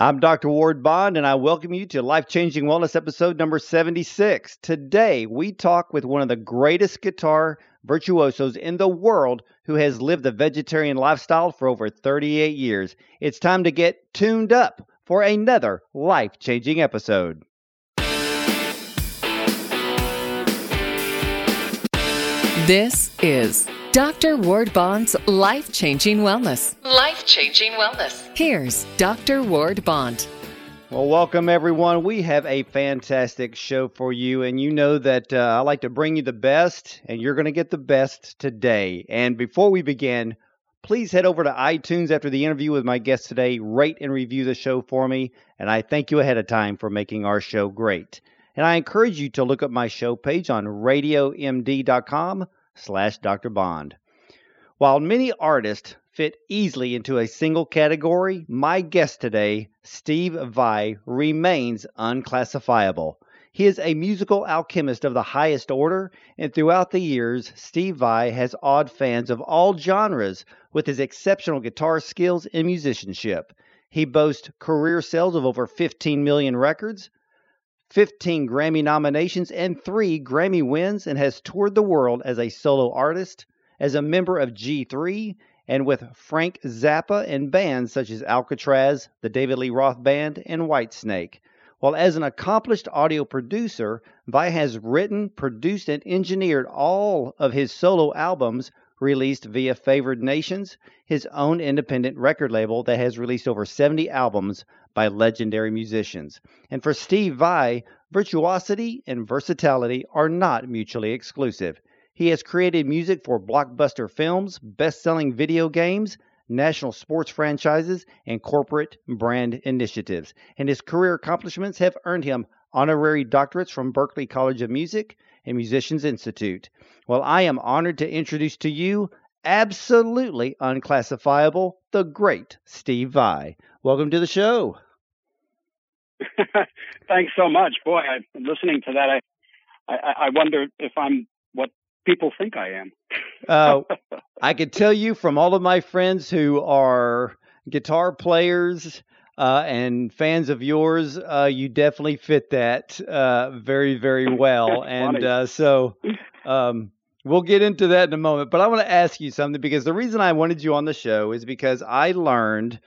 I'm Dr. Ward Bond, and I welcome you to Life Changing Wellness episode number 76. Today, we talk with one of the greatest guitar virtuosos in the world who has lived the vegetarian lifestyle for over 38 years. It's time to get tuned up for another life changing episode. This is Dr. Ward Bond's Life Changing Wellness. Life Changing Wellness. Here's Dr. Ward Bond. Well, welcome everyone. We have a fantastic show for you, and you know that uh, I like to bring you the best, and you're going to get the best today. And before we begin, please head over to iTunes after the interview with my guest today, rate and review the show for me, and I thank you ahead of time for making our show great. And I encourage you to look up my show page on radiomd.com slash Dr. Bond. While many artists fit easily into a single category, my guest today, Steve Vai, remains unclassifiable. He is a musical alchemist of the highest order, and throughout the years, Steve Vai has awed fans of all genres with his exceptional guitar skills and musicianship. He boasts career sales of over 15 million records, 15 Grammy nominations, and three Grammy wins, and has toured the world as a solo artist, as a member of G3, and with Frank Zappa and bands such as Alcatrazz, the David Lee Roth Band, and Whitesnake. While as an accomplished audio producer, Vai has written, produced, and engineered all of his solo albums released via Favored Nations, his own independent record label that has released over 70 albums by legendary musicians. And for Steve Vai, virtuosity and versatility are not mutually exclusive. He has created music for blockbuster films, best selling video games, national sports franchises, and corporate brand initiatives. And his career accomplishments have earned him honorary doctorates from Berklee College of Music and Musicians Institute. Well, I am honored to introduce to you absolutely unclassifiable, the great Steve Vai. Welcome to the show. Thanks so much, boy. I, listening to that, I, I, I wonder if I'm what people think I am. uh, I could tell you from all of my friends who are guitar players uh, and fans of yours, uh, you definitely fit that uh, very, very well. and uh, so um, we'll get into that in a moment. But I want to ask you something because the reason I wanted you on the show is because I learned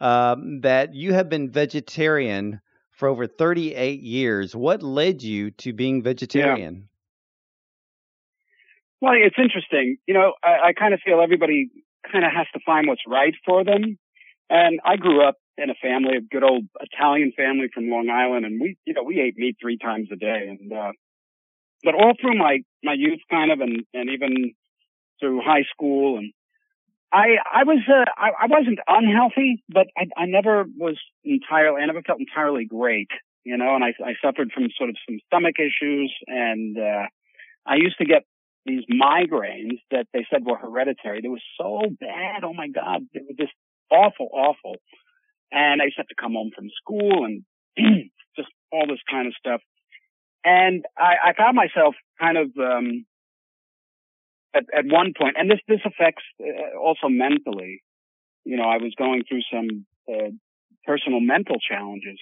um, that you have been vegetarian for over 38 years. What led you to being vegetarian? Yeah. Well, it's interesting. You know, I, I kind of feel everybody kind of has to find what's right for them. And I grew up in a family, a good old Italian family from Long Island, and we, you know, we ate meat three times a day. And, uh, but all through my, my youth kind of, and, and even through high school and I I was uh, I, I wasn't unhealthy, but I I never was entirely I never felt entirely great, you know, and I I suffered from sort of some stomach issues, and uh, I used to get these migraines that they said were hereditary. They were so bad. Oh my God, they were just awful, awful. And I used to have to come home from school and just all this kind of stuff. And I, I found myself kind of um, at, at one point, and this this affects uh, also mentally. You know, I was going through some uh, personal mental challenges.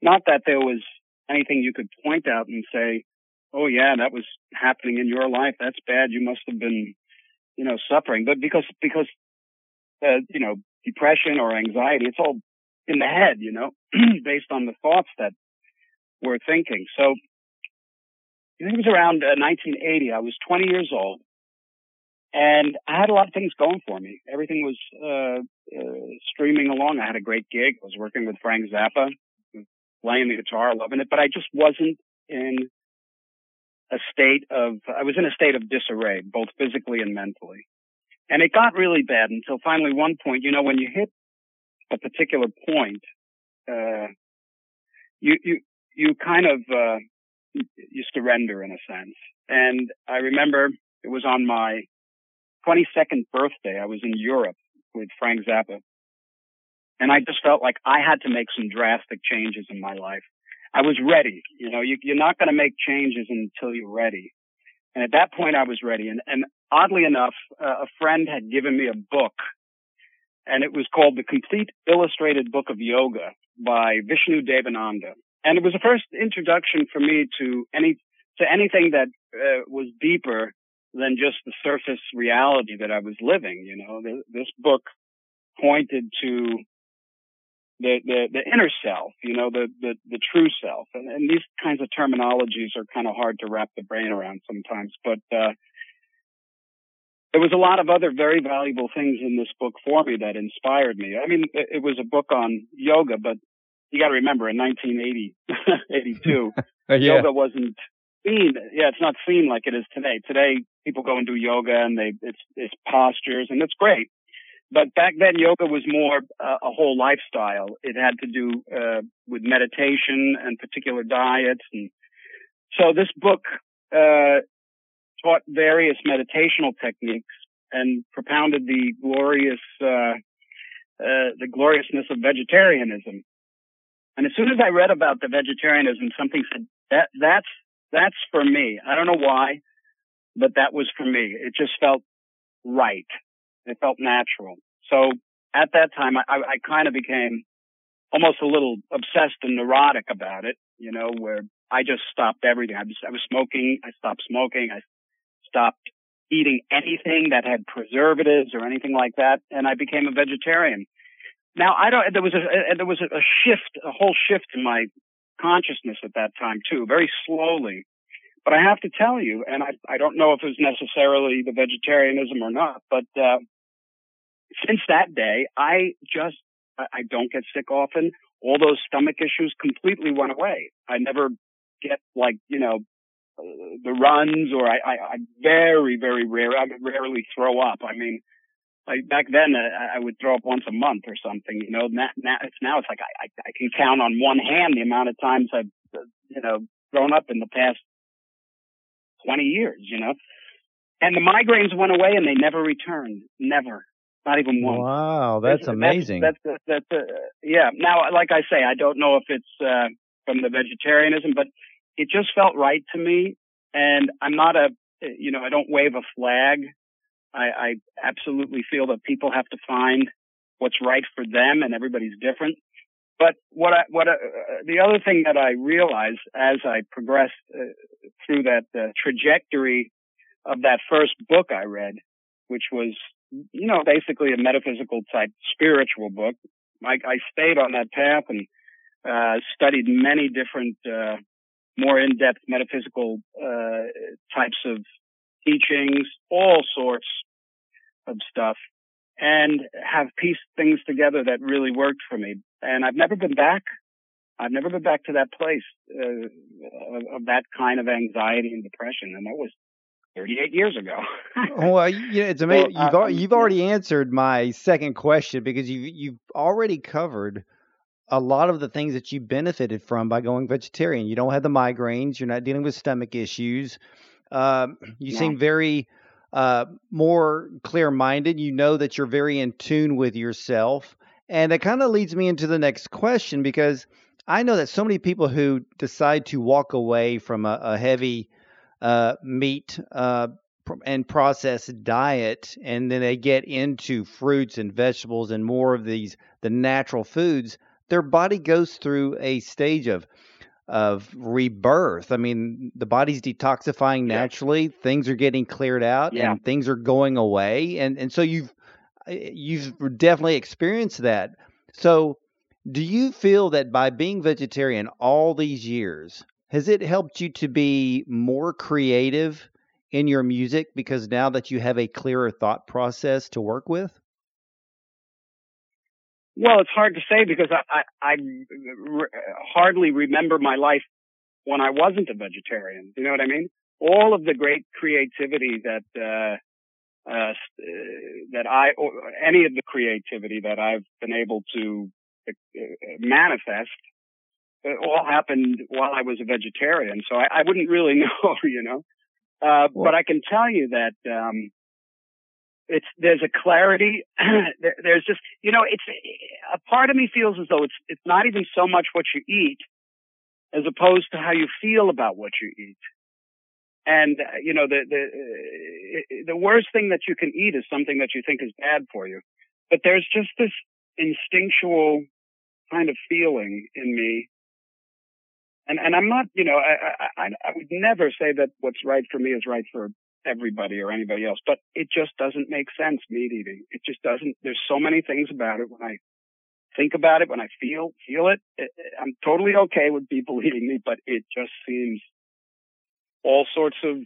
Not that there was anything you could point out and say, "Oh yeah, that was happening in your life. That's bad. You must have been, you know, suffering." But because because uh, you know, depression or anxiety, it's all in the head. You know, based on the thoughts that we're thinking. So I think it was around uh, 1980. I was 20 years old. And I had a lot of things going for me. Everything was uh, uh, streaming along. I had a great gig. I was working with Frank Zappa, playing the guitar, loving it. But I just wasn't in a state of. I was in a state of disarray, both physically and mentally. And it got really bad until finally one point. You know, when you hit a particular point, uh, you you you kind of uh, you surrender in a sense. And I remember it was on my 22nd birthday, I was in Europe with Frank Zappa. And I just felt like I had to make some drastic changes in my life. I was ready. You know, you, are not going to make changes until you're ready. And at that point, I was ready. And, and oddly enough, uh, a friend had given me a book and it was called The Complete Illustrated Book of Yoga by Vishnu Devananda. And it was the first introduction for me to any to anything that uh, was deeper than just the surface reality that I was living. You know, this book pointed to the, the, the inner self, you know, the, the, the true self. And, and these kinds of terminologies are kind of hard to wrap the brain around sometimes, but, uh, there was a lot of other very valuable things in this book for me that inspired me. I mean, it, it was a book on yoga, but you got to remember in 1980, 82, yeah. yoga wasn't seen. Yeah, it's not seen like it is today. Today, people go and do yoga and they, it's, it's postures and it's great. But back then, yoga was more uh, a whole lifestyle. It had to do uh, with meditation and particular diets, and so this book uh, taught various meditational techniques and propounded the glorious uh, uh, the gloriousness of vegetarianism. And as soon as I read about the vegetarianism, something said that that's that's for me. I don't know why, but that was for me. It just felt right. It felt natural. So at that time, I, I kind of became almost a little obsessed and neurotic about it, you know, where I just stopped everything. I was, I was smoking. I stopped smoking. I stopped eating anything that had preservatives or anything like that. And I became a vegetarian. Now I don't, there was a, there was a shift, a whole shift in my consciousness at that time too, very slowly. But I have to tell you, and I, I don't know if it was necessarily the vegetarianism or not, but, uh, since that day, I just, I don't get sick often. All those stomach issues completely went away. I never get like, you know, the runs or I, I, I very, very rare, I rarely throw up. I mean, like back then uh, I would throw up once a month or something, you know, now, now it's now it's like I, I, I can count on one hand the amount of times I've, uh, you know, thrown up in the past 20 years, you know, and the migraines went away and they never returned. Never. Not even one. Wow, that's, that's amazing. That's that's, that's uh, yeah. Now, like I say, I don't know if it's uh, from the vegetarianism, but it just felt right to me. And I'm not a, you know, I don't wave a flag. I, I absolutely feel that people have to find what's right for them, and everybody's different. But what I, what I, the other thing that I realized as I progressed uh, through that uh, trajectory of that first book I read, which was you know, basically a metaphysical type spiritual book. I, I stayed on that path and uh, studied many different, uh, more in-depth metaphysical uh, types of teachings, all sorts of stuff, and have pieced things together that really worked for me. And I've never been back. I've never been back to that place uh, of, of that kind of anxiety and depression, and that was 38 years ago. well, you know, it's amazing. you've uh, you've already answered my second question because you you've already covered a lot of the things that you benefited from by going vegetarian. You don't have the migraines. You're not dealing with stomach issues. Um, you yeah. seem very uh, more clear minded. You know that you're very in tune with yourself. And that kind of leads me into the next question because I know that so many people who decide to walk away from a, a heavy uh, meat uh, and processed diet, and then they get into fruits and vegetables and more of these the natural foods, their body goes through a stage of of rebirth. I mean, the body's detoxifying naturally. Yeah. Things are getting cleared out, yeah. and things are going away, and and so you've uh, you've definitely experienced that. So, do you feel that by being vegetarian all these years, has it helped you to be more creative in your music because now that you have a clearer thought process to work with? Well, it's hard to say because I, I, I re- hardly remember my life when I wasn't a vegetarian. You know what I mean? All of the great creativity that, uh, uh, that I, or any of the creativity that I've been able to uh, manifest it all happened while I was a vegetarian, so I, I wouldn't really know, you know. Uh, well, but I can tell you that um, it's there's a clarity. there, there's just you know, it's a part of me feels as though it's it's not even so much what you eat, as opposed to how you feel about what you eat. And uh, you know, the the uh, the worst thing that you can eat is something that you think is bad for you. but there's just this instinctual kind of feeling in me. And, and I'm not, you know, I, I, I would never say that what's right for me is right for everybody or anybody else, but it just doesn't make sense, meat eating. It just doesn't, there's so many things about it when I think about it, when I feel, feel it, it I'm totally okay with people eating me, but it just seems all sorts of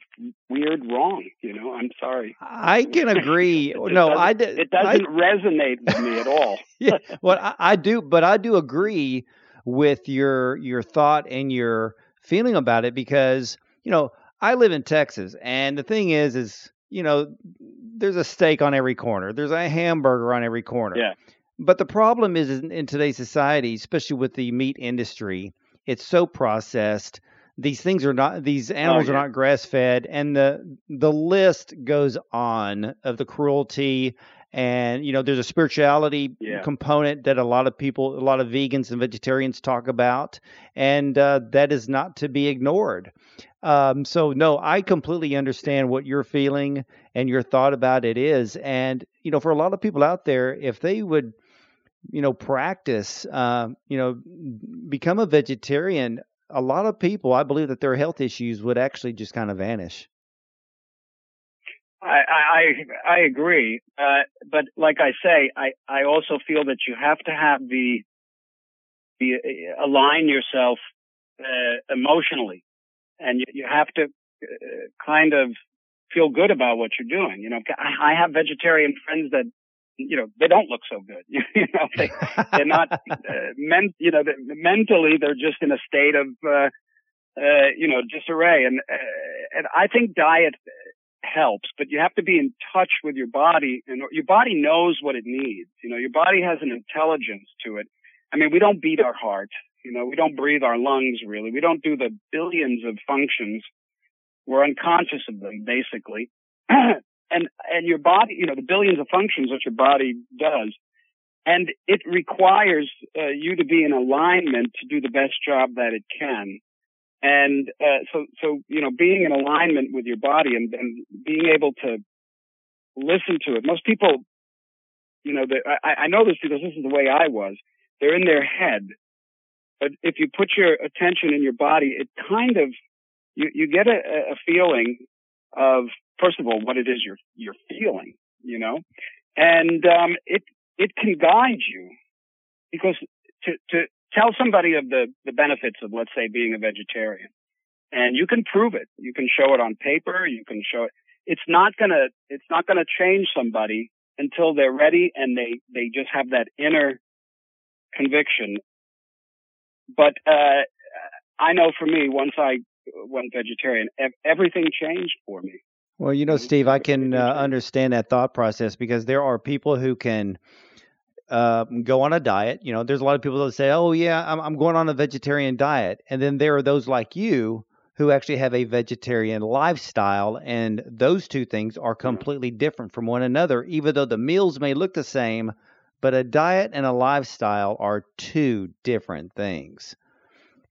weird wrong. You know, I'm sorry. I can agree. no, I d- it doesn't I, resonate with me at all. yeah, well, I, I, do, but I do agree with your your thought and your feeling about it because you know I live in Texas, and the thing is, is you know, there's a steak on every corner, there's a hamburger on every corner. Yeah. But the problem is in, in today's society, especially with the meat industry, it's so processed these things are not these oh, animals oh, yeah. are not grass fed and the the list goes on of the cruelty and you know there's a spirituality yeah. component that a lot of people a lot of vegans and vegetarians talk about and uh, that is not to be ignored um, so no i completely understand what you're feeling and your thought about it is. And you know for a lot of people out there if they would you know practice uh, you know become a vegetarian a lot of people, I believe that their health issues would actually just kind of vanish. I I, I agree, uh, but like I say, I I also feel that you have to have the the uh, align yourself uh, emotionally, and you, you have to uh, kind of feel good about what you're doing. You know, I, I have vegetarian friends that you know, they don't look so good. you know, they, they're not, uh, men, you know, mentally they're just in a state of, uh, uh, you know, disarray. And, uh, and I think diet helps, but you have to be in touch with your body and your body knows what it needs. You know, your body has an intelligence to it. I mean, we don't beat our heart. You know, we don't breathe our lungs really. We don't do the billions of functions. We're unconscious of them basically. and and your body, you know, the billions of functions that your body does, and it requires uh, you to be in alignment to do the best job that it can. And uh, so, so you know, being in alignment with your body and, and being able to listen to it. Most people, you know, I, I know this because this is the way I was. They're in their head, if you put your attention in your body, it kind of you, you get a, a feeling of first of all, what it is you're, you're feeling, you know, and, um, it, it can guide you because to, to tell somebody of the, the benefits of, let's say, being a vegetarian and you can prove it. You can show it on paper. You can show it. It's not gonna, it's not gonna change somebody until they're ready and they, they just have that inner conviction. But, uh, I know for me, once I went vegetarian, everything changed for me. Well, you know, Steve, I can uh, understand that thought process because there are people who can uh, go on a diet. You know, there's a lot of people that say, "Oh, yeah, I'm, I'm going on a vegetarian diet," and then there are those like you who actually have a vegetarian lifestyle, and those two things are completely different from one another. Even though the meals may look the same, but a diet and a lifestyle are two different things.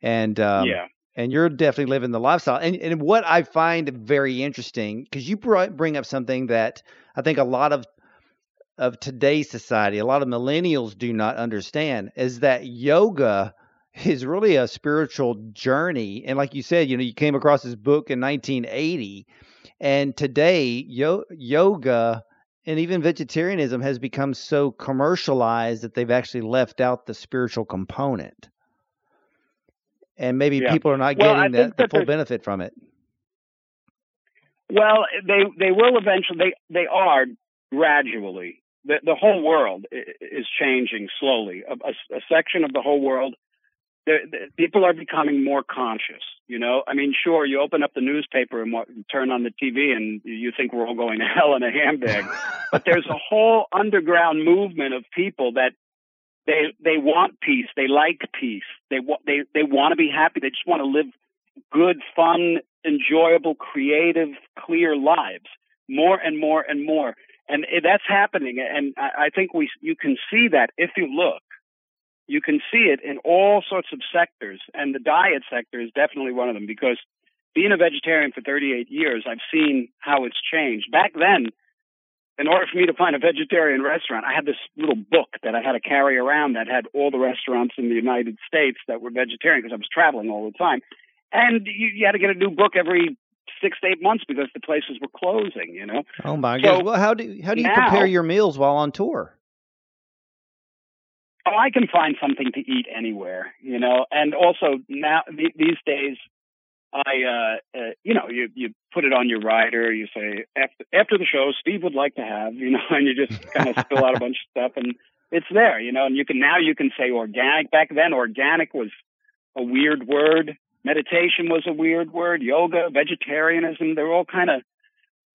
And um, yeah and you're definitely living the lifestyle. And, and what I find very interesting, because you brought, bring up something that I think a lot of of today's society, a lot of millennials do not understand, is that yoga is really a spiritual journey. And like you said, you know, you came across this book in 1980, and today yo- yoga and even vegetarianism has become so commercialized that they've actually left out the spiritual component and maybe yeah. people are not well, getting the, the full benefit from it. Well, they they will eventually. They they are gradually. The the whole world is changing slowly. A, a, a section of the whole world. The, the, people are becoming more conscious. You know, I mean, sure, you open up the newspaper and what, turn on the TV, and you think we're all going to hell in a handbag. but there's a whole underground movement of people that they they want peace. They like peace. They want they they want to be happy. They just want to live good, fun, enjoyable, creative, clear lives. More and more and more, and eh, that's happening. And I, I think we you can see that if you look. You can see it in all sorts of sectors, and the diet sector is definitely one of them because being a vegetarian for 38 years, I've seen how it's changed. Back then, in order for me to find a vegetarian restaurant, I had this little book that I had to carry around that had all the restaurants in the United States that were vegetarian because I was traveling all the time. And you, you had to get a new book every six to eight months because the places were closing, you know. Oh my So, goodness! Well, how do how do you now- prepare your meals while on tour? Oh, I can find something to eat anywhere, you know. And also now th- these days, I, uh, uh, you know, you you put it on your rider. You say after after the show, Steve would like to have, you know, and you just kind of spill out a bunch of stuff, and it's there, you know. And you can now you can say organic. Back then, organic was a weird word. Meditation was a weird word. Yoga, vegetarianism, they're all kind of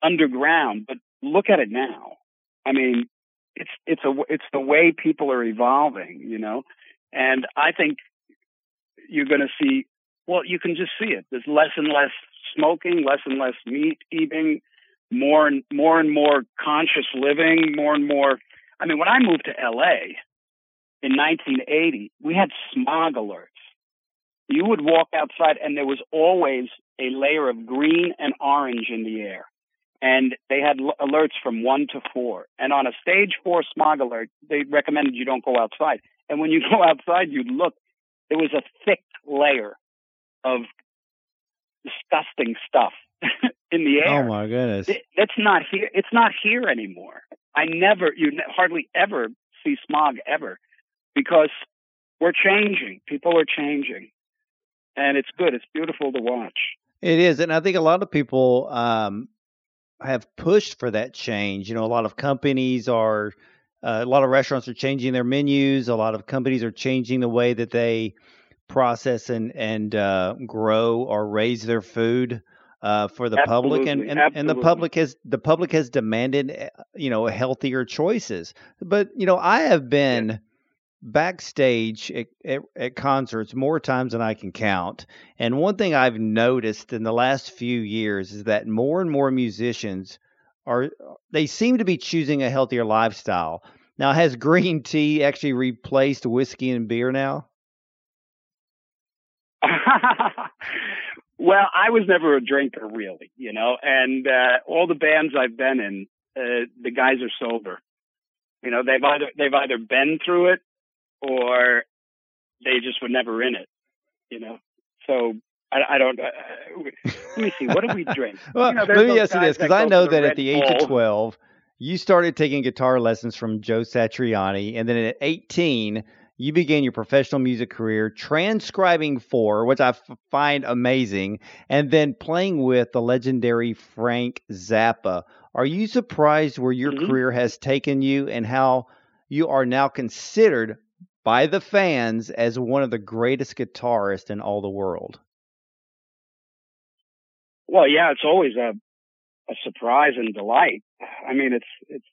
underground. But look at it now. I mean, it's it's a it's the way people are evolving, you know. And I think you're going to see. Well, you can just see it. There's less and less smoking, less and less meat eating, more and more and more conscious living, more and more. I mean, when I moved to LA in 1980, we had smog alerts. You would walk outside, and there was always a layer of green and orange in the air and they had l- alerts from one to four. And on a stage four smog alert, they recommended you don't go outside. And when you go outside, you'd look, there was a thick layer of disgusting stuff in the air. Oh my goodness! Th- That's not here. It's not here anymore. I never, you ne- hardly ever see smog ever because we're changing. People are changing. And it's good. It's beautiful to watch. It is, and I think a lot of people um, have pushed for that change. You know, a lot of companies are, uh, a lot of restaurants are changing their menus. A lot of companies are changing the way that they process and and uh, grow or raise their food uh, for the public, and and, and the public has the public has demanded uh, you know healthier choices. But you know, I have been backstage at, at, at concerts more times than I can count. And one thing I've noticed in the last few years is that more and more musicians are they seem to be choosing a healthier lifestyle. Now, has green tea actually replaced whiskey and beer now? well, I was never a drinker, really, you know, and uh, all the bands I've been in, uh, the guys are sober. You know, they've either they've either been through it or they just were never in it. You know, so I, I don't. Uh, let me see. What do we drink? Well, You know, let me ask you this because I know that at the age of 12, you started taking guitar lessons from Joe Satriani. And then at 18, you began your professional music career transcribing for, which I f- find amazing, and then playing with the legendary Frank Zappa. Are you surprised where your Mhm. career has taken you and how you are now considered by the fans as one of the greatest guitarists in all the world? Well, yeah, it's always a a surprise and delight. I mean, it's it's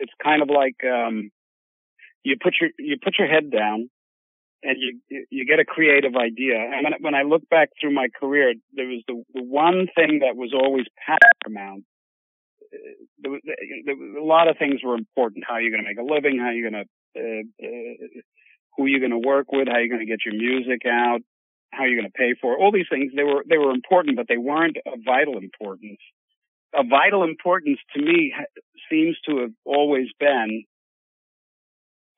it's kind of like um, you put your you put your head down and you you- get a creative idea. And when when I look back through my career, there was the, the one thing that was always paramount. Uh, There there a lot of things were important. How you're going to make a living? How you're going to uh, uh, who you're going to work with? How you're going to get your music out? How you're going to pay for it? All these things they were they were important, but they weren't of vital importance. Of vital importance to me seems to have always been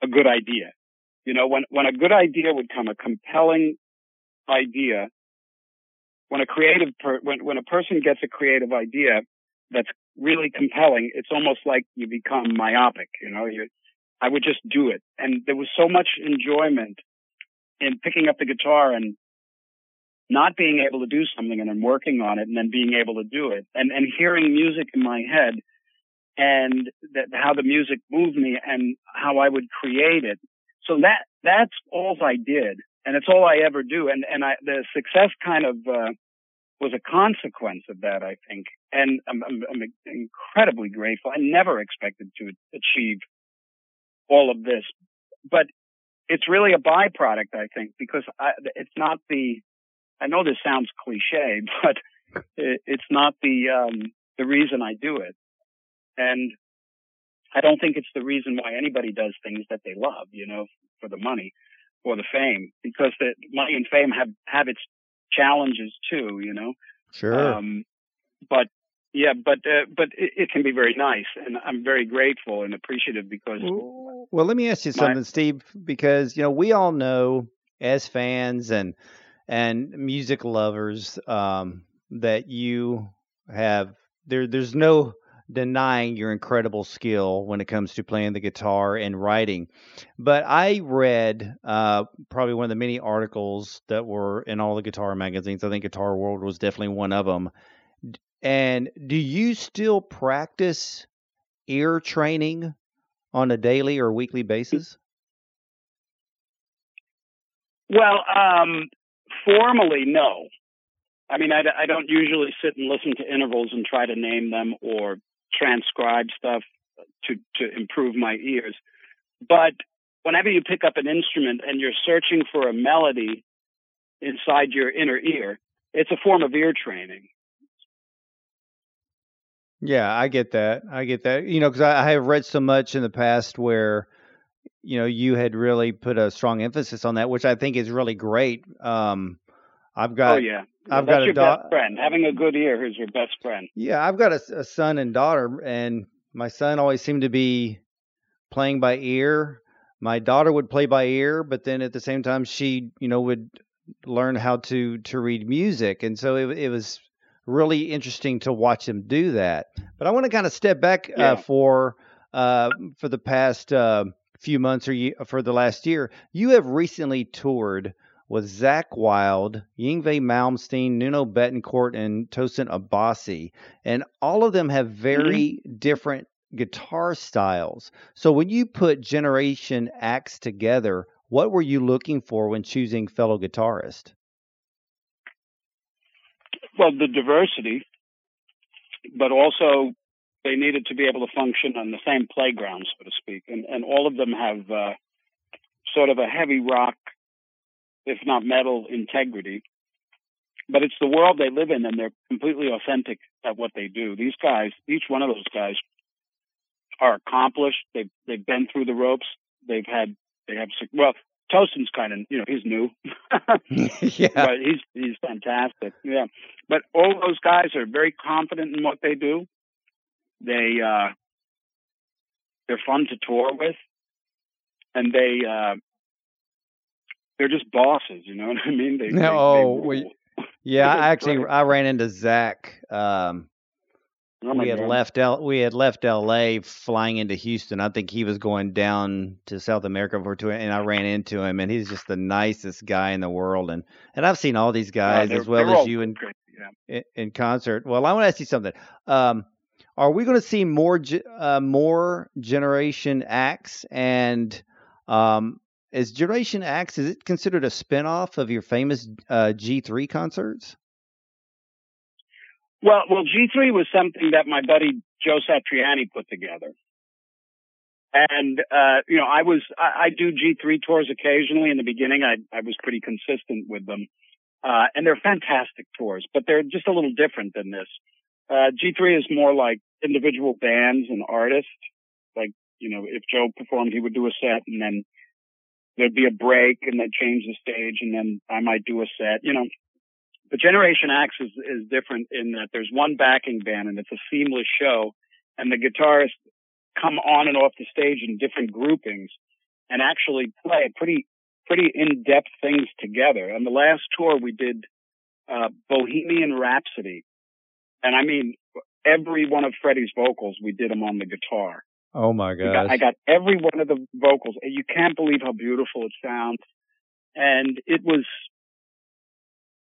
a good idea. You know, when when a good idea would come, a compelling idea, when a creative per, when when a person gets a creative idea that's really compelling, it's almost like you become myopic. You know, you I would just do it, and there was so much enjoyment in picking up the guitar and not being able to do something and then working on it and then being able to do it and and hearing music in my head and that how the music moved me and how I would create it. So that that's all I did, and it's all I ever do. And and I the success kind of uh, was a consequence of that, I think. And I'm, I'm, I'm incredibly grateful. I never expected to achieve all of this, but it's really a byproduct, I think, because I, it's not the. I know this sounds cliche, but it, it's not the um, the reason I do it, and I don't think it's the reason why anybody does things that they love, you know, for the money or the fame, because the money and fame have have its challenges too, you know. Sure. Um, but yeah, but uh, but it, it, can be very nice, and I'm very grateful and appreciative because. Well, let me ask you something, my, Steve, because you know we all know as fans and and music lovers um, that you have there. There's no denying your incredible skill when it comes to playing the guitar and writing. But I read uh, probably one of the many articles that were in all the guitar magazines. I think Guitar World was definitely one of them. And do you still practice ear training on a daily or weekly basis? Well, um, formally, no. I mean, I, I don't usually sit and listen to intervals and try to name them or transcribe stuff to to improve my ears. But whenever you pick up an instrument and you're searching for a melody inside your inner ear, it's a form of ear training. Yeah, I get that. I get that. You know, because I, I have read so much in the past where, you know, you had really put a strong emphasis on that, which I think is really great. Um, I've oh, got. Oh yeah. I've That's got your a da- best friend. Having a good ear is your best friend. Yeah, I've got a, a son and daughter, and my son always seemed to be playing by ear. My daughter would play by ear, but then at the same time, she, you know, would learn how to to read music, and so it, it was really interesting to watch him do that. But I want to kind of step back uh, yeah. uh, for uh, for the past uh, few months or ye- for the last year. You have recently toured with Zakk Wylde, Yngwie Malmsteen, Nuno Bettencourt, and Tosin Abasi. And all of them have very mm-hmm. different guitar styles. So when you put Generation Axe together, what were you looking for when choosing fellow guitarist? Well, the diversity, but also they needed to be able to function on the same playground, so to speak. And, and all of them have uh, sort of a heavy rock if not metal integrity. But it's the world they live in, and they're completely authentic at what they do. These guys, each one of those guys, are accomplished. They've they've been through the ropes. They've had they have well. Tosin's kind of you know he's new, yeah, but he's he's fantastic. Yeah, but all those guys are very confident in what they do. They uh, they're fun to tour with, and they uh, they're just bosses. You know what I mean? They, no, they, they we, yeah. I actually I ran into Zakk Um, oh we had God. left L, we had left L.A. flying into Houston. I think he was going down to South America for tour, and I ran into him, and he's just the nicest guy in the world. And and I've seen all these guys yeah, as well as you in, yeah. in, in concert. Well, I want to ask you something. Um, are we going to see more uh, more Generation Axe and um, is Generation Axe is it considered a spinoff of your famous uh, G3 concerts? Well, well, G3 was something that my buddy Joe Satriani put together, and uh, you know, I was I, I, do G3 tours occasionally. In the beginning, I I was pretty consistent with them, uh, and they're fantastic tours, but they're just a little different than this. Uh, G3 is more like individual bands and artists. Like you know, if Joe performed, he would do a set, and then there'd be a break and they'd change the stage and then I might do a set, you know. But Generation Axe is, is different in that there's one backing band and it's a seamless show and the guitarists come on and off the stage in different groupings and actually play pretty, pretty in-depth things together. On the last tour we did, uh, Bohemian Rhapsody. And I mean, every one of Freddie's vocals, we did them on the guitar. Oh my god! I got every one of the vocals. You can't believe how beautiful it sounds, and it was.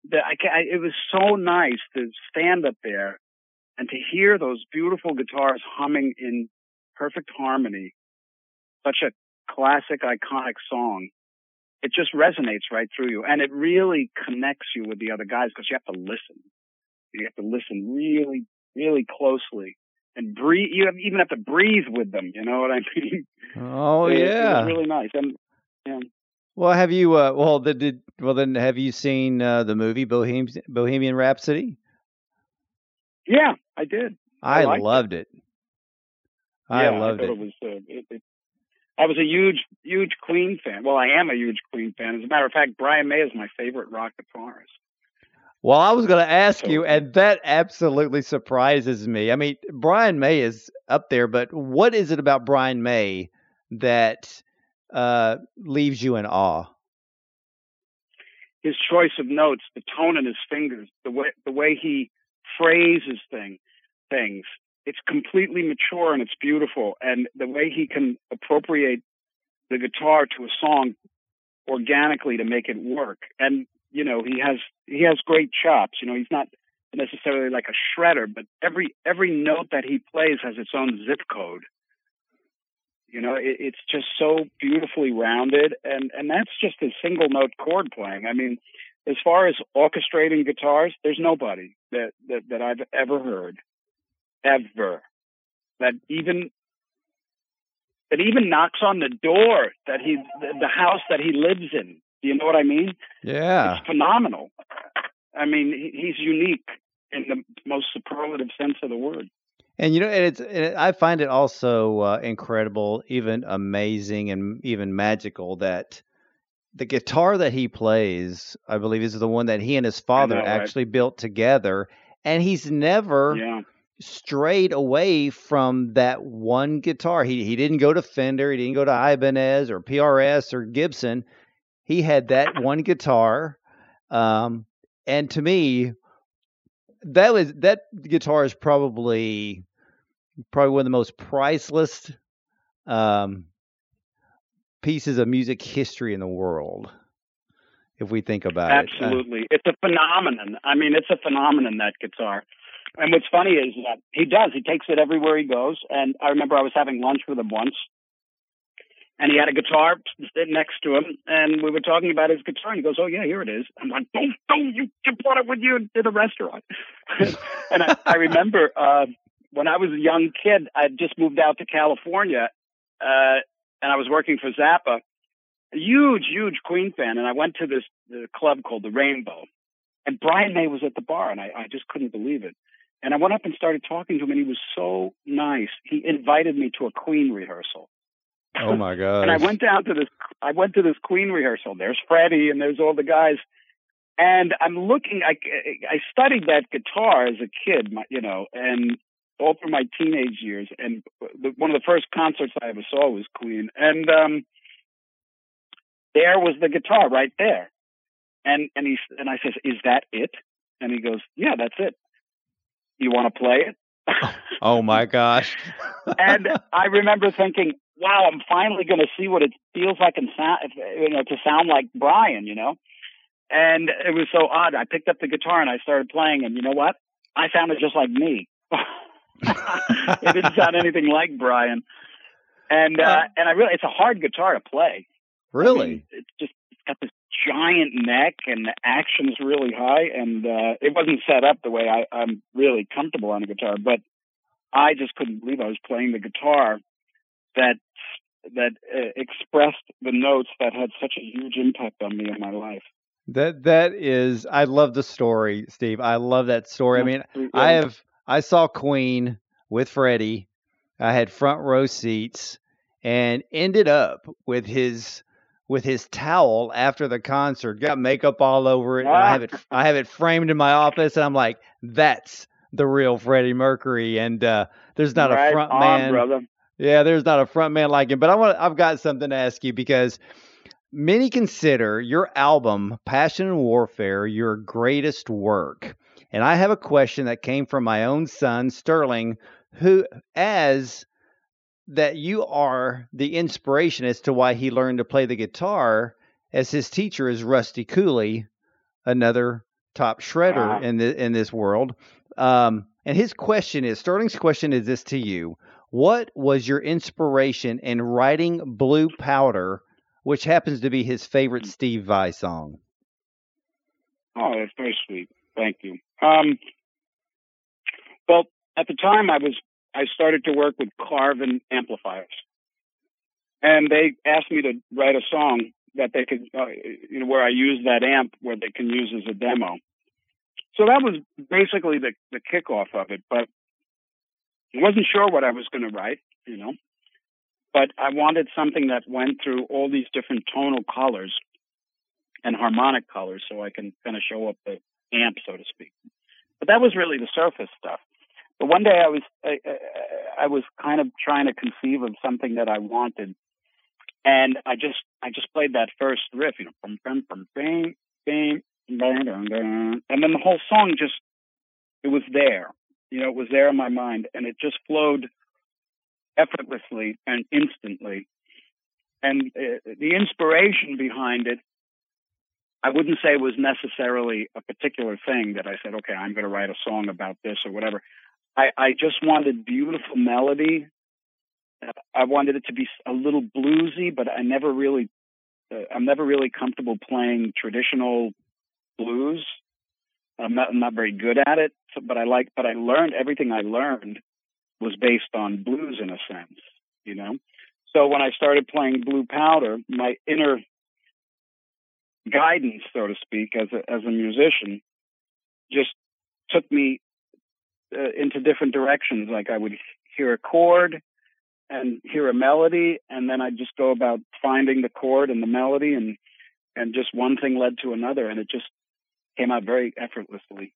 The, I, I, it was so nice to stand up there and to hear those beautiful guitars humming in perfect harmony. Such a classic, iconic song. It just resonates right through you, and it really connects you with the other guys because you have to listen. You have to listen really, really closely and breathe. You have, even have to breathe with them. You know what I mean? Oh it, yeah, it was really nice. And yeah. Well, have you? Uh, well, the, did well then? Have you seen uh, the movie Bohemian Bohemian Rhapsody? Yeah, I did. I, I loved it. it. I yeah, loved I it. it was. Uh, it, it, I was a huge, huge Queen fan. Well, I am a huge Queen fan. As a matter of fact, Brian May is my favorite rock guitarist. Well, I was going to ask you, and that absolutely surprises me. I mean, Brian May is up there, but what is it about Brian May that uh, leaves you in awe? His choice of notes, the tone in his fingers, the way the way he phrases thing, things. It's completely mature and it's beautiful, and the way he can appropriate the guitar to a song organically to make it work. And you know, he has he has great chops. You know, he's not necessarily like a shredder, but every every note that he plays has its own zip code. You know, it, it's just so beautifully rounded, and and that's just a single note chord playing. I mean, as far as orchestrating guitars, there's nobody that that, that I've ever heard, ever, that even that even knocks on the door that he the, the house that he lives in do you know what I mean? Yeah. It's phenomenal. I mean, he's unique in the most superlative sense of the word. And you know, and it's it, I find it also uh, incredible, even amazing, and even magical that the guitar that he plays, I believe, is the one that he and his father know, actually right? built together, and he's never yeah. strayed away from that one guitar. He he didn't go to Fender, he didn't go to Ibanez or PRS or Gibson he had that one guitar, um, and to me, that was that guitar is probably probably one of the most priceless um, pieces of music history in the world. If we think about Absolutely. it, Absolutely, it's a phenomenon. I mean, it's a phenomenon that guitar. And what's funny is that he does. He takes it everywhere he goes. And I remember I was having lunch with him once, and he had a guitar next to him, and we were talking about his guitar, and he goes, "Oh yeah, here it is." I'm like, "Don't, don't you, you brought it with you to the restaurant?" and I, I remember uh, when I was a young kid, I just moved out to California, uh, and I was working for Zappa, a huge, huge Queen fan, and I went to this the club called the Rainbow, and Brian May was at the bar, and I, I just couldn't believe it. And I went up and started talking to him, and he was so nice. He invited me to a Queen rehearsal. Oh my god! and I went down to this. I went to this Queen rehearsal. There's Freddie and there's all the guys, and I'm looking. I I studied that guitar as a kid, you know, and all through my teenage years. And the, one of the first concerts I ever saw was Queen, and um, there was the guitar right there. And and he and I says, "Is that it?" And he goes, "Yeah, that's it. You want to play it?" oh my gosh. and I remember thinking, wow, I'm finally going to see what it feels like and sound, you know, to sound like Brian, you know. And it was so odd. I picked up the guitar and I started playing, and you know what? I sounded just like me. it didn't sound anything like Brian. And uh, and I really, it's a hard guitar to play. Really, I mean, it's just it's got this giant neck, and the action's really high, and uh, it wasn't set up the way I, I'm really comfortable on a guitar. But I just couldn't believe I was playing the guitar that that uh, expressed the notes that had such a huge impact on me in my life. That that is, I love the story, Steve. I love that story. I mean, I have I saw Queen with Freddie. I had front row seats and ended up with his with his towel after the concert. Got makeup all over it. I have it I have it framed in my office, and I'm like, that's the real Freddie Mercury. And uh, there's not right a front on, man. Brother. Yeah, there's not a front man like him. But I want I've got something to ask you because many consider your album Passion and Warfare your greatest work. And I have a question that came from my own son Sterling who as that you are the inspiration as to why he learned to play the guitar as his teacher is Rusty Cooley, another top shredder in the, in this world. Um, and his question is Sterling's question is this to you. What was your inspiration in writing Blue Powder, which happens to be his favorite Steve Vai song? Oh, that's very sweet. Thank you. Um, well, at the time, I was I started to work with Carvin amplifiers, and they asked me to write a song that they could, uh, you know, where I use that amp where they can use as a demo. So that was basically the the kickoff of it. But wasn't sure what I was going to write, you know, but I wanted something that went through all these different tonal colors and harmonic colors so I can kind of show up the, amp, so to speak. But that was really the surface stuff. But one day I was I, I was kind of trying to conceive of something that I wanted, and I just I just played that first riff, you know, bum, bum, bum, bang, bang, bang, bang, bang, and then the whole song just it was there, you know, it was there in my mind, and it just flowed effortlessly and instantly. And uh, the inspiration behind it, I wouldn't say was necessarily a particular thing that I said, okay, I'm going to write a song about this or whatever. I, I just wanted beautiful melody. I wanted it to be a little bluesy, but I never really, uh, I'm never really comfortable playing traditional blues. I'm not, I'm not very good at it, but I like, but I learned everything I learned was based on blues in a sense, you know? So when I started playing Blue Powder, my inner guidance, so to speak, as a, as a musician, just took me uh, into different directions. Like I would hear a chord and hear a melody, and then I'd just go about finding the chord and the melody, and and just one thing led to another, and it just came out very effortlessly.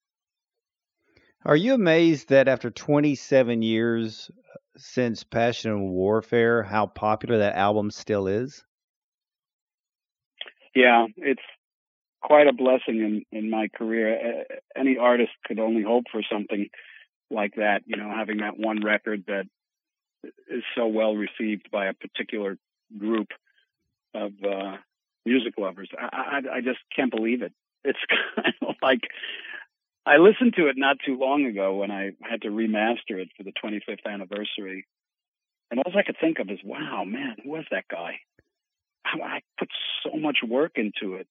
Are you amazed that after 27 years uh, since Passion and Warfare, how popular that album still is? Yeah, it's quite a blessing in in my career. Any artist could only hope for something like that, you know, having that one record that is so well received by a particular group of uh, music lovers. I, I, I just can't believe it. It's kind of like I listened to it not too long ago when I had to remaster it for the 25th anniversary, and all I could think of is, "Wow, man, who was that guy? I put so much work into it,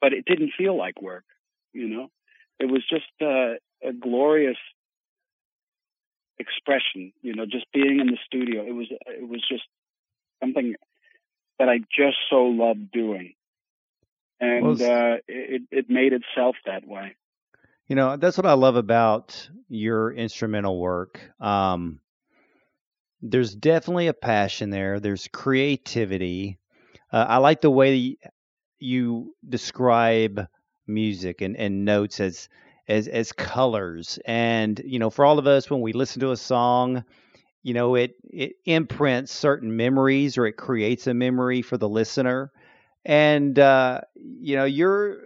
but it didn't feel like work. You know, it was just uh, a glorious expression. You know, just being in the studio. It was it was just something that I just so loved doing, and well, uh, it it made itself that way. You know, that's what I love about your instrumental work. Um, there's definitely a passion there. There's creativity. Uh, I like the way you describe music and, and notes as as as colors and you know for all of us when we listen to a song you know it it imprints certain memories or it creates a memory for the listener and uh you know you're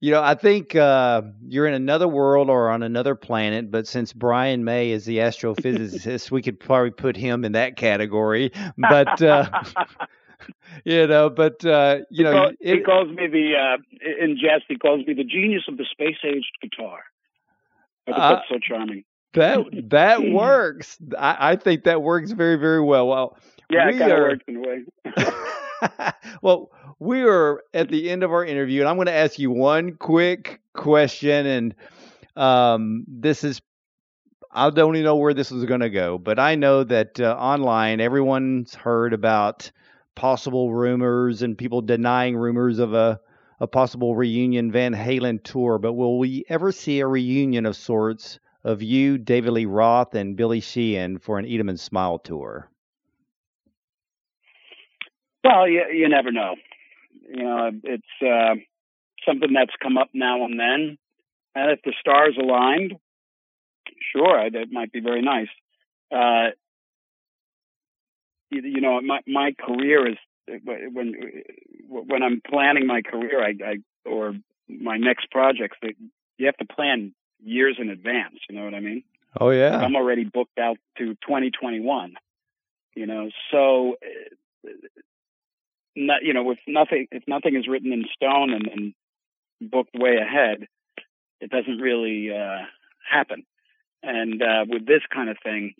you know i think uh you're in another world or on another planet but since brian may is the astrophysicist we could probably put him in that category but uh you know, but uh, you know, he calls, it, he calls me the uh, in jest. He calls me the genius of the space-aged guitar. I think uh, that's so charming. That that works. I, I, think that works very very well. Well, yeah, it kind of works in a way. well, we are at the end of our interview, and I'm going to ask you one quick question, and um, this is I don't even know where this is going to go, but I know that uh, online everyone's heard about possible rumors and people denying rumors of a, a possible reunion Van Halen tour, but will we ever see a reunion of sorts of you, David Lee Roth, and Billy Sheehan for an and Smile tour? Well, you, you never know. You know, it's uh, something that's come up now and then. And if the stars aligned, sure, that might be very nice. Uh, you know, my my career is when when I'm planning my career, I, I or my next projects, that you have to plan years in advance. You know what I mean? Oh yeah. I'm already booked out to 2021. You know, so not, you know, if nothing if nothing is written in stone and, and booked way ahead, it doesn't really uh, happen. And uh, with this kind of thing,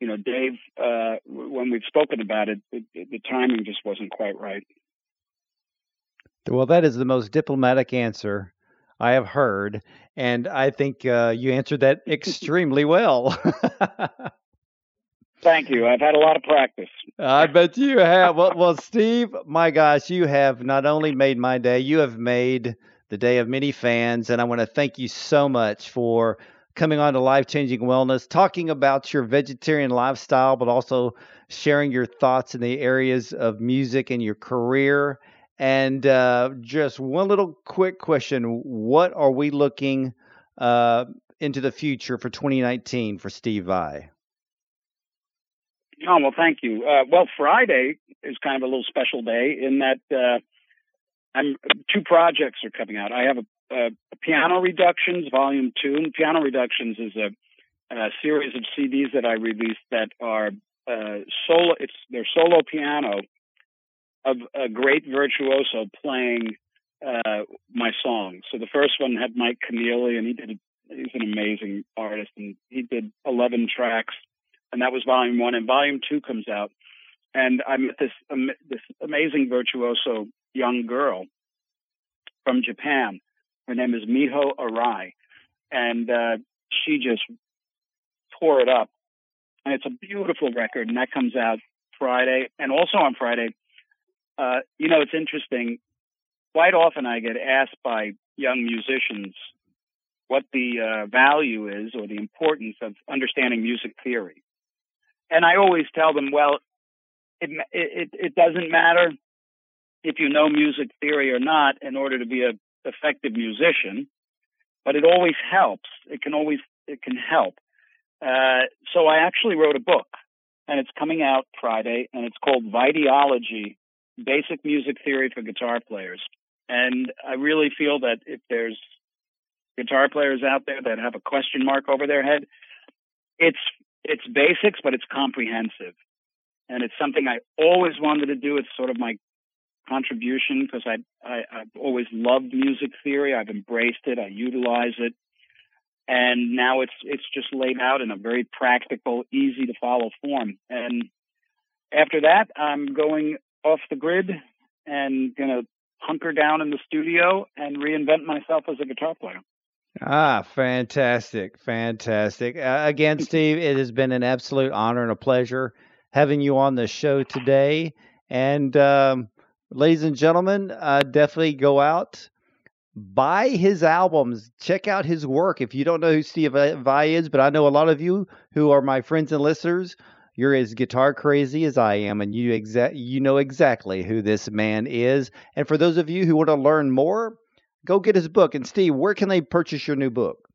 you know, Dave, uh, when we've spoken about it, it, the timing just wasn't quite right. Well, that is the most diplomatic answer I have heard, and I think uh, you answered that extremely well. Thank you. I've had a lot of practice. I bet you have. Well, well, Steve, my gosh, you have not only made my day, you have made the day of many fans, and I want to thank you so much for coming on to Life Changing Wellness, talking about your vegetarian lifestyle, but also sharing your thoughts in the areas of music and your career. And uh, just one little quick question: What are we looking uh, into the future for 2019 for Steve Vai? Oh well, thank you. Uh, well, Friday is kind of a little special day in that uh, I'm two projects are coming out. I have a, a, a Piano Reductions Volume Two, and Piano Reductions is a, a series of CDs that I released that are uh, solo. It's their solo piano of a great virtuoso playing uh, my songs. So the first one had Mike Keneally, and he did. He's an amazing artist, and he did 11 tracks, and that was Volume One. And Volume Two comes out, and I met this um, this amazing virtuoso young girl from Japan. Her name is Miho Arai, and uh, she just tore it up. And it's a beautiful record, and that comes out Friday. And also on Friday, uh, you know, it's interesting. Quite often, I get asked by young musicians what the uh, value is or the importance of understanding music theory. And I always tell them, well, it, it, it doesn't matter if you know music theory or not in order to be a effective musician, but it always helps. It can always it can help. Uh, so I actually wrote a book, and it's coming out Friday, and it's called Vaideology: Basic Music Theory for Guitar Players. And I really feel that if there's guitar players out there that have a question mark over their head, it's it's basics, but it's comprehensive, and it's something I always wanted to do. It's sort of my contribution because I, I I've always loved music theory. I've embraced it. I utilize it, and now it's it's just laid out in a very practical, easy to follow form. And after that, I'm going off the grid and gonna hunker down in the studio and reinvent myself as a guitar player. Ah, fantastic, fantastic. Uh, again, Steve, it has been an absolute honor and a pleasure having you on the show today. And um, ladies and gentlemen, uh, definitely go out, buy his albums, check out his work. If you don't know who Steve Vai is, but I know a lot of you who are my friends and listeners, you're as guitar crazy as I am, and you exa- you know exactly who this man is. And for those of you who want to learn more, go get his book. And Steve, where can they purchase your new book?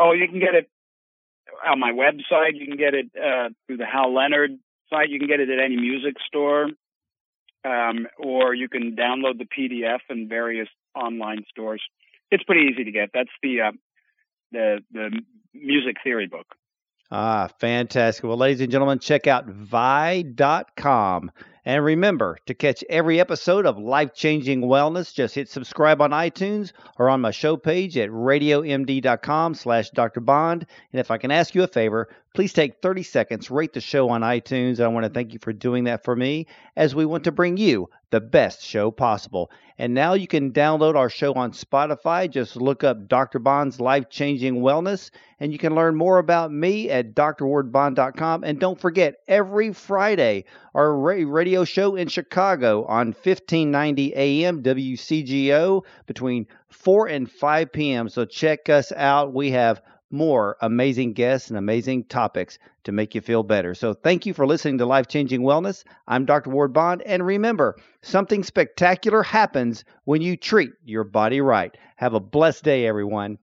Oh, you can get it on my website. You can get it uh, through the Hal Leonard site. You can get it at any music store um, or you can download the PDF in various online stores. It's pretty easy to get. That's the uh, the the music theory book. Ah, fantastic. Well, ladies and gentlemen, check out Vai.com. And remember to catch every episode of Life Changing Wellness. Just hit subscribe on iTunes or on my show page at radiomd.com slash Dr. Bond. And if I can ask you a favor, please take 30 seconds, rate the show on iTunes. I want to thank you for doing that for me as we want to bring you the best show possible. And now you can download our show on Spotify. Just look up Dr. Bond's Life Changing Wellness, and you can learn more about me at drwardbond.com. And don't forget, every Friday, our radio show in Chicago on 1590 AM WCGO between 4 and 5 p.m. So check us out. We have more amazing guests and amazing topics to make you feel better. So thank you for listening to Life Changing Wellness. I'm Dr. Ward Bond. And remember, something spectacular happens when you treat your body right. Have a blessed day, everyone.